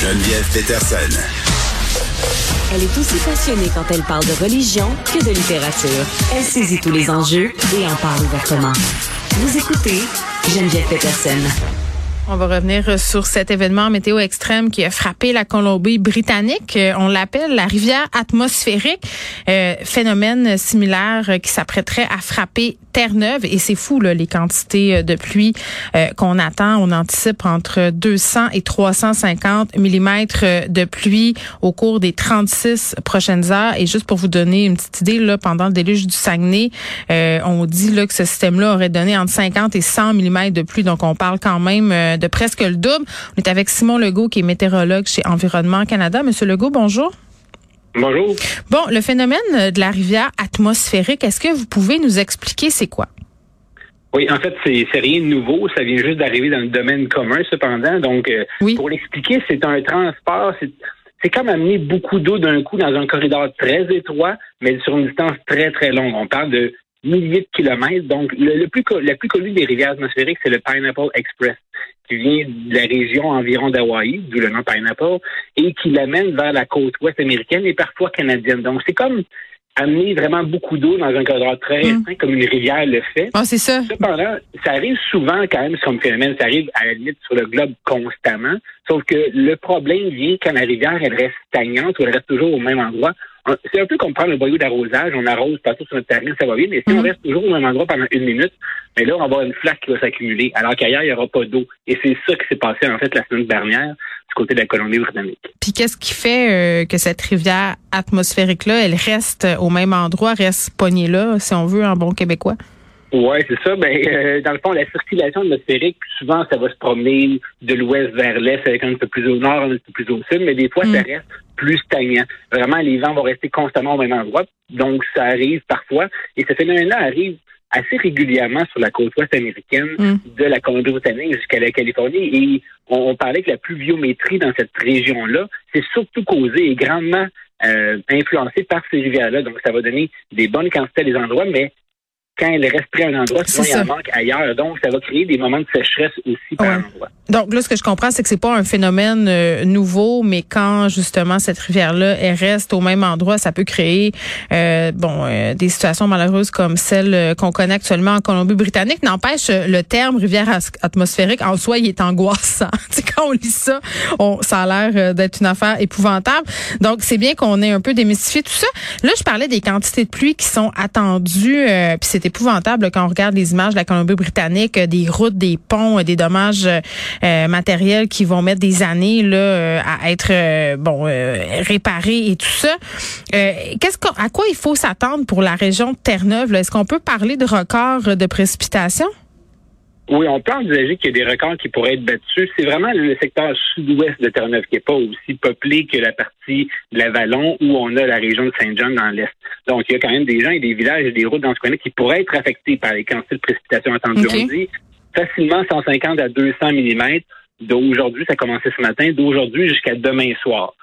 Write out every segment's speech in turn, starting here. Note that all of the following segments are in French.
Geneviève Peterson. Elle est aussi passionnée quand elle parle de religion que de littérature. Elle saisit tous les enjeux et en parle ouvertement. Vous écoutez Geneviève Peterson. On va revenir sur cet événement météo extrême qui a frappé la Colombie-Britannique. Euh, on l'appelle la rivière atmosphérique, euh, phénomène similaire qui s'apprêterait à frapper Terre-Neuve. Et c'est fou, là, les quantités euh, de pluie qu'on attend. On anticipe entre 200 et 350 mm de pluie au cours des 36 prochaines heures. Et juste pour vous donner une petite idée, là, pendant le déluge du Saguenay, on dit là, que ce système-là aurait donné entre 50 et 100 mm de pluie. Donc, on parle quand même de presque le double. On est avec Simon Legault, qui est météorologue chez Environnement Canada. Monsieur Legault, bonjour. Bonjour. Bon, le phénomène de la rivière atmosphérique, est-ce que vous pouvez nous expliquer c'est quoi? Oui, en fait, c'est rien de nouveau. Ça vient juste d'arriver dans le domaine commun, cependant. Donc, euh, pour l'expliquer, c'est un transport. C'est comme amener beaucoup d'eau d'un coup dans un corridor très étroit, mais sur une distance très, très longue. On parle de milliers de kilomètres. Donc, le, plus, la plus connue des rivières atmosphériques, c'est le Pineapple Express qui vient de la région environ d'Hawaï, d'où le nom Pineapple, et qui l'amène vers la côte ouest américaine et parfois canadienne. Donc, c'est comme amener vraiment beaucoup d'eau dans un cadre très mm. comme une rivière le fait. Ah, c'est ça. Cependant, ça arrive souvent quand même comme phénomène, ça arrive à la limite sur le globe constamment, sauf que le problème vient quand la rivière, elle reste stagnante ou elle reste toujours au même endroit. C'est un peu comme prendre un boyau d'arrosage, on arrose partout sur notre terrain, ça va bien, mais si on mm. reste toujours au même endroit pendant une minute, mais là, on va avoir une flaque qui va s'accumuler, alors qu'ailleurs, il n'y aura pas d'eau. Et c'est ça qui s'est passé, en fait, la semaine dernière, du côté de la Colombie-Britannique. Puis qu'est-ce qui fait euh, que cette rivière atmosphérique-là, elle reste au même endroit, reste poignée là, si on veut, en bon québécois? Oui, c'est ça. Ben, euh, dans le fond, la circulation atmosphérique, souvent, ça va se promener de l'ouest vers l'est, avec un peu plus au nord, un peu plus au sud, mais des fois, ça mm. reste plus stagnant. Vraiment, les vents vont rester constamment au même endroit. Donc, ça arrive parfois. Et ce phénomène-là arrive assez régulièrement sur la côte ouest américaine, mm. de la Colombie-Britannique jusqu'à la Californie. Et on, parlait que la pluviométrie dans cette région-là, c'est surtout causé et grandement euh, influencé par ces rivières-là. Donc, ça va donner des bonnes quantités à des endroits, mais quand elle reste à un endroit, sinon il en manque ailleurs. Donc, ça va créer des moments de sécheresse aussi par endroit. Donc là, ce que je comprends, c'est que c'est pas un phénomène euh, nouveau, mais quand justement cette rivière-là elle reste au même endroit, ça peut créer euh, bon euh, des situations malheureuses comme celle qu'on connaît actuellement en Colombie-Britannique. N'empêche, le terme rivière atmosphérique en soi, il est angoissant. quand on lit ça, on, ça a l'air d'être une affaire épouvantable. Donc c'est bien qu'on ait un peu démystifié tout ça. Là, je parlais des quantités de pluie qui sont attendues, puis c'était épouvantable quand on regarde les images de la Colombie-Britannique, euh, des routes, des ponts, euh, des dommages euh, matériels qui vont mettre des années là à être bon réparés et tout ça. Qu'est-ce à quoi il faut s'attendre pour la région de Terre-Neuve Est-ce qu'on peut parler de records de précipitations? Oui, on peut envisager qu'il y a des records qui pourraient être battus. C'est vraiment le secteur sud-ouest de Terre-Neuve qui n'est pas aussi peuplé que la partie de l'Avalon où on a la région de Saint-Jean dans l'est. Donc, il y a quand même des gens et des villages et des routes dans ce coin-là qui pourraient être affectés par les quantités de précipitations attendues. On dit facilement 150 à 200 mm d'aujourd'hui, ça a commencé ce matin, d'aujourd'hui jusqu'à demain soir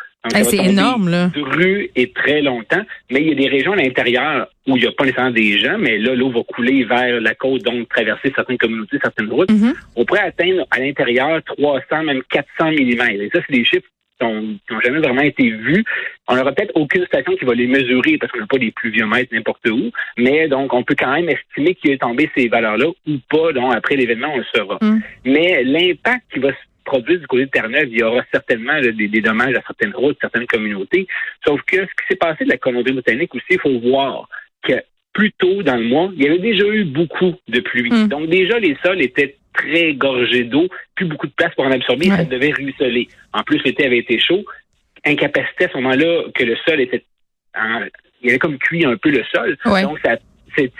c'est énorme, là. rue et très longtemps, mais il y a des régions à l'intérieur où il n'y a pas nécessairement des gens, mais là, l'eau va couler vers la côte, donc traverser certaines communautés, certaines routes. Mm-hmm. On pourrait atteindre à l'intérieur 300, même 400 mm. Et ça, c'est des chiffres n'ont jamais vraiment été vues. On n'aura peut-être aucune station qui va les mesurer parce qu'on n'a pas des pluviomètres n'importe où, mais donc on peut quand même estimer qu'il est tombé ces valeurs-là ou pas. Donc après l'événement, on le saura. Mm. Mais l'impact qui va se produire du côté de Terre-Neuve, il y aura certainement des, des, dommages à certaines routes, certaines communautés. Sauf que ce qui s'est passé de la Colombie-Britannique aussi, il faut voir que plus tôt dans le mois, il y avait déjà eu beaucoup de pluie. Mm. Donc déjà, les sols étaient très gorgés d'eau, plus beaucoup de place pour en absorber, Ouais. ça devait ruisseler. En plus, l'été avait été chaud. Incapacité à ce moment-là que le sol était... en- il avait comme cuit un peu le sol. Ouais. Donc, ça,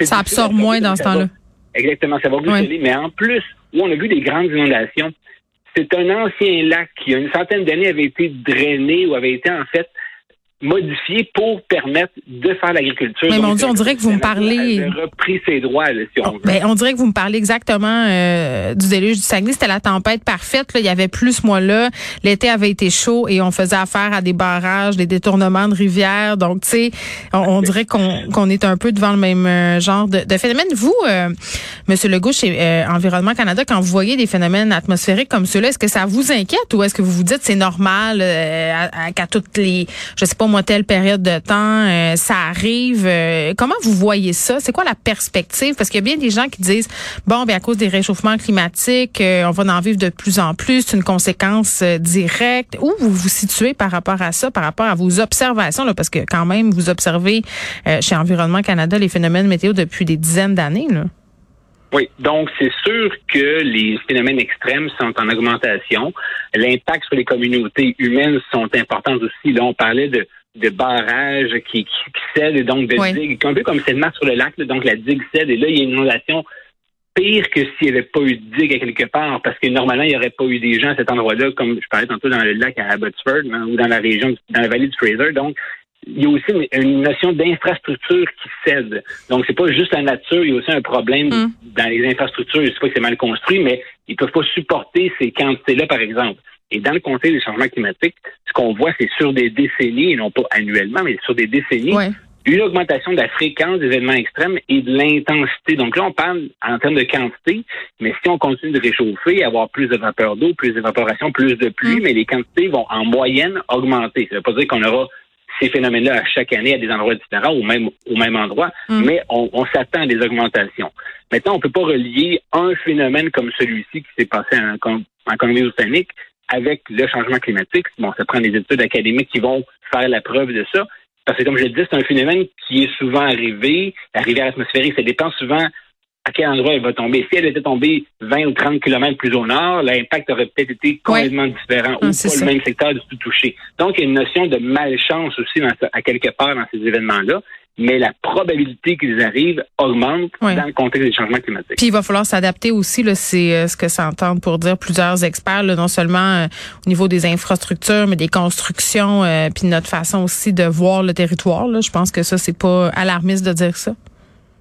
Ça absorbe moins dans ce temps-là. Exactement, ça va ruisseler. Mais en plus, où on a vu des grandes inondations, c'est un ancien lac qui, il y a une centaine d'années, avait été drainé ou avait été en fait modifié pour permettre de faire l'agriculture. Mais Dieu, on dirait que vous me parlez- repris ses droits, là, si on veut. Ben, on dirait que vous me parlez exactement euh, du déluge du Saguenay. C'était la tempête parfaite. Là. Il y avait plus ce mois-là. L'été avait été chaud et on faisait affaire à des barrages, des détournements de rivières. Donc, tu sais, on, on dirait qu'on qu'on est un peu devant le même euh, genre de, de phénomène. Vous, euh, Monsieur Legault, chez euh, Environnement Canada, quand vous voyez des phénomènes atmosphériques comme ceux-là, est-ce que ça vous inquiète ou est-ce que vous vous dites c'est normal euh, à- à- qu'à toutes les, je sais pas telle période de temps, euh, ça arrive? Euh, comment vous voyez ça? C'est quoi la perspective? Parce qu'il y a bien des gens qui disent, bon, ben à cause des réchauffements climatiques, euh, on va en vivre de plus en plus, c'est une conséquence directe. Où vous vous situez par rapport à ça, par rapport à vos observations? Là, parce que quand même, vous observez chez Environnement Canada les phénomènes météo depuis des dizaines d'années. Là. Oui, donc c'est sûr que les phénomènes extrêmes sont en augmentation. L'impact sur les communautés humaines sont importants aussi. Là, on parlait de, de barrages qui, qui, qui cèdent et donc de Oui. digues, un peu comme cette masse sur le lac. là. donc la digue cède et là, il y a une inondation pire que s'il n'y avait pas eu de digue à quelque part, parce que normalement, il n'y aurait pas eu des gens à cet endroit-là, comme je parlais tantôt dans le lac à Abbotsford hein, ou dans la région, dans la vallée du Fraser. Donc, il y a aussi une, une notion d'infrastructure qui cède. Donc, c'est pas juste la nature, il y a aussi un problème Mm. dans les infrastructures. Je sais pas que c'est mal construit, mais ils peuvent pas supporter ces quantités-là, par exemple. Et dans le contexte des changements climatiques, ce qu'on voit, c'est sur des décennies, et non pas annuellement, mais sur des décennies, Ouais. une augmentation de la fréquence des événements extrêmes et de l'intensité. Donc là, on parle en termes de quantité, mais si on continue de réchauffer, avoir plus de vapeur d'eau, plus d'évaporation, plus de pluie, Mm. mais les quantités vont en moyenne augmenter. Ça ne veut pas dire qu'on aura ces phénomènes-là à chaque année à des endroits différents ou même au même endroit, Mm. mais on, on s'attend à des augmentations. Maintenant, on peut pas relier un phénomène comme celui-ci qui s'est passé en, en, en Colombie-Britannique avec le changement climatique. Bon, ça prend des études académiques qui vont faire la preuve de ça. Parce que, comme je le dis, c'est un phénomène qui est souvent arrivé. La rivière atmosphérique, ça dépend souvent à quel endroit elle va tomber. Si elle était tombée 20 ou 30 kilomètres plus au nord, l'impact aurait peut-être été complètement différent Ah, ou pas ça. le même secteur du tout touché. Donc, il y a une notion de malchance aussi dans, à quelque part dans ces événements-là, mais la probabilité qu'ils arrivent augmente Oui. dans le contexte des changements climatiques. Puis il va falloir s'adapter aussi, c'est euh, ce que s'entendent pour dire plusieurs experts, là, non seulement euh, au niveau des infrastructures, mais des constructions, euh, puis notre façon aussi de voir le territoire. Là. Je pense que ça, c'est pas alarmiste de dire ça.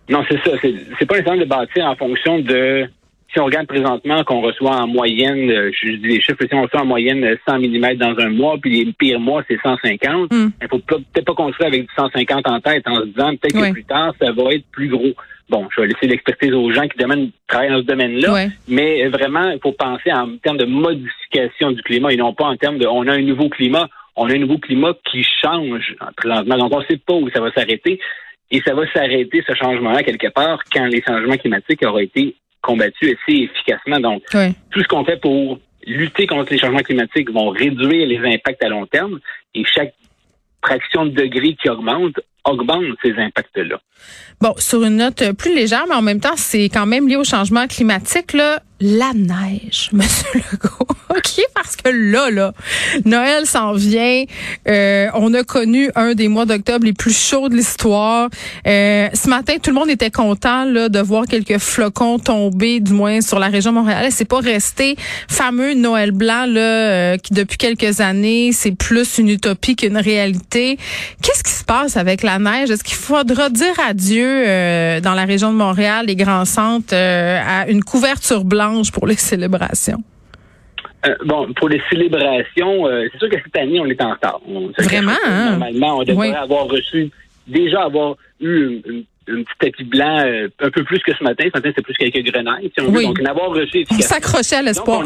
Non, c'est ça. C'est, c'est pas nécessairement de bâtir en fonction de. Si on regarde présentement qu'on reçoit en moyenne, euh, je dis les chiffres, si on reçoit en moyenne euh, 100 mm dans un mois, puis les pires mois, c'est 150, Mm. il faut pas- peut-être pas construire avec du 150 en tête en se disant peut-être que plus tard, ça va être plus gros. Bon, je vais laisser l'expertise aux gens qui domaine, travaillent dans ce domaine-là, Ouais. mais euh, vraiment, il faut penser en termes de modification du climat et non pas en termes de on a un nouveau climat, on a un nouveau climat qui change euh, présentement. Donc, on ne sait pas où ça va s'arrêter. Et ça va s'arrêter, ce changement-là, quelque part, quand les changements climatiques auront été combattus assez efficacement. Donc, tout ce qu'on fait pour lutter contre les changements climatiques vont réduire les impacts à long terme et chaque fraction de degré qui augmente augmente ces impacts-là. Bon, sur une note plus légère, mais en même temps, c'est quand même lié au changement climatique, là, la neige, Monsieur Legault. OK, parce que là, là, Noël s'en vient. Euh, on a connu un des mois d'octobre les plus chauds de l'histoire. Euh, ce matin, tout le monde était content de voir quelques flocons tomber, du moins sur la région montréalaise. C'est pas resté fameux Noël blanc là, euh, qui depuis quelques années, c'est plus une utopie qu'une réalité. Qu'est-ce qui se passe avec la neige? Est-ce qu'il faudra dire adieu euh, dans la région de Montréal, les grands centres, à une couverture blanche? Pour les célébrations? Euh, bon, pour les célébrations, euh, c'est sûr que cette année, on est en retard. On Vraiment, hein? Normalement, on devrait Oui. avoir reçu, déjà avoir eu une, une, un petit tapis blanc euh, un peu plus que ce matin. Ce matin, c'était plus quelques grenailles, si on veut. Oui. Donc, en avoir reçu On efficacement. s'accrochait à l'espoir.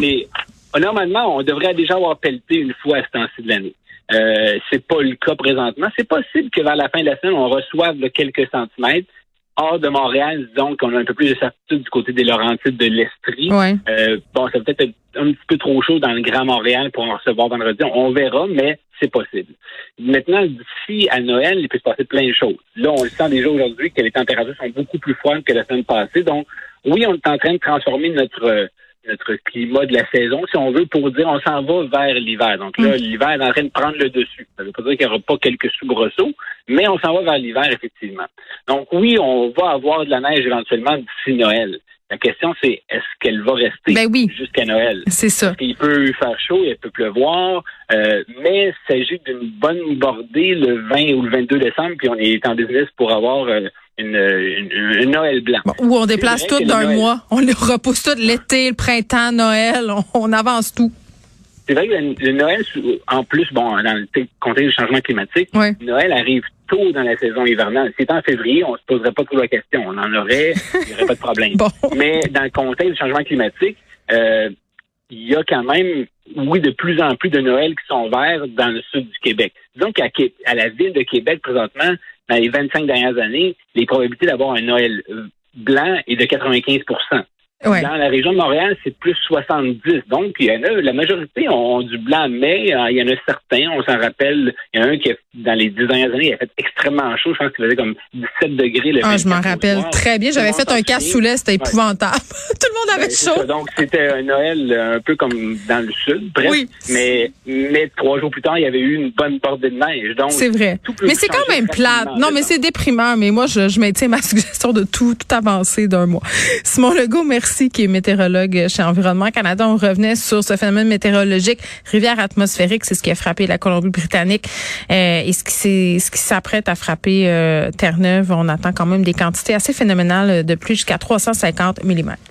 on normalement, on devrait déjà avoir pelleté une fois à ce temps-ci de l'année. Euh, c'est pas le cas présentement. C'est possible que vers la fin de la semaine, on reçoive quelques centimètres. Hors de Montréal, disons qu'on a un peu plus de certitude du côté des Laurentides de l'Estrie. Euh, bon, ça peut être un petit peu trop chaud dans le Grand Montréal pour en recevoir vendredi. On verra, mais c'est possible. Maintenant, d'ici à Noël, il peut se passer plein de choses. Là, on le sent déjà aujourd'hui que les températures sont beaucoup plus froides que la semaine passée. Donc, oui, on est en train de transformer notre notre climat de la saison, si on veut, pour dire on s'en va vers l'hiver. Donc là, mm. l'hiver est en train de prendre le dessus. Ça ne veut pas dire qu'il n'y aura pas quelques soubresauts, mais on s'en va vers l'hiver, effectivement. Donc oui, on va avoir de la neige éventuellement d'ici Noël. La question, c'est est-ce qu'elle va rester ben jusqu'à Noël? C'est ça. Il peut faire chaud, il peut pleuvoir, euh, mais il s'agit d'une bonne bordée le 20 ou le 22 décembre, puis on est en business pour avoir euh, une, Noël blanc. où on déplace tout d'un mois. On les repousse tout l'été, le printemps, Noël. On, avance tout. C'est vrai que le, Noël, en plus, bon, dans le contexte du changement climatique, Noël arrive tôt dans la saison hivernale. Si c'était en février, on se poserait pas trop la question. On en aurait, il n'y aurait pas de problème. Mais dans le contexte du changement climatique, euh, il y a quand même, oui, de plus en plus de Noël qui sont verts dans le sud du Québec. Disons qu'à à la ville de Québec, présentement, dans les 25 dernières années, les probabilités d'avoir un Noël blanc est de 95 dans la région de Montréal, c'est plus 70. Donc, il y en a, la majorité ont, du blanc, mais euh, il y en a certains, on s'en rappelle, il y en a un qui, dans les dix dernières années, il a fait extrêmement chaud. Je pense qu'il faisait comme 17 degrés. Le ah, je m'en rappelle très bien. J'avais fait un casse sous c'était épouvantable. Tout le monde avait ben, chaud. Donc, c'était un Noël euh, un peu comme dans le sud, bref. Oui. Mais, mais trois jours plus tard, il y avait eu une bonne bordée de neige. Donc, c'est vrai. Mais c'est quand même plate. Non, mais c'est déprimant. Mais moi, je, je maintiens ma suggestion de tout, tout avancer d'un mois. Simon Legault, merci qui est météorologue chez Environnement Canada. On revenait sur ce phénomène météorologique, rivière atmosphérique, c'est ce qui a frappé la Colombie-Britannique euh, et ce qui, s'apprête à frapper euh, Terre-Neuve. On attend quand même des quantités assez phénoménales de plus jusqu'à 350 mm.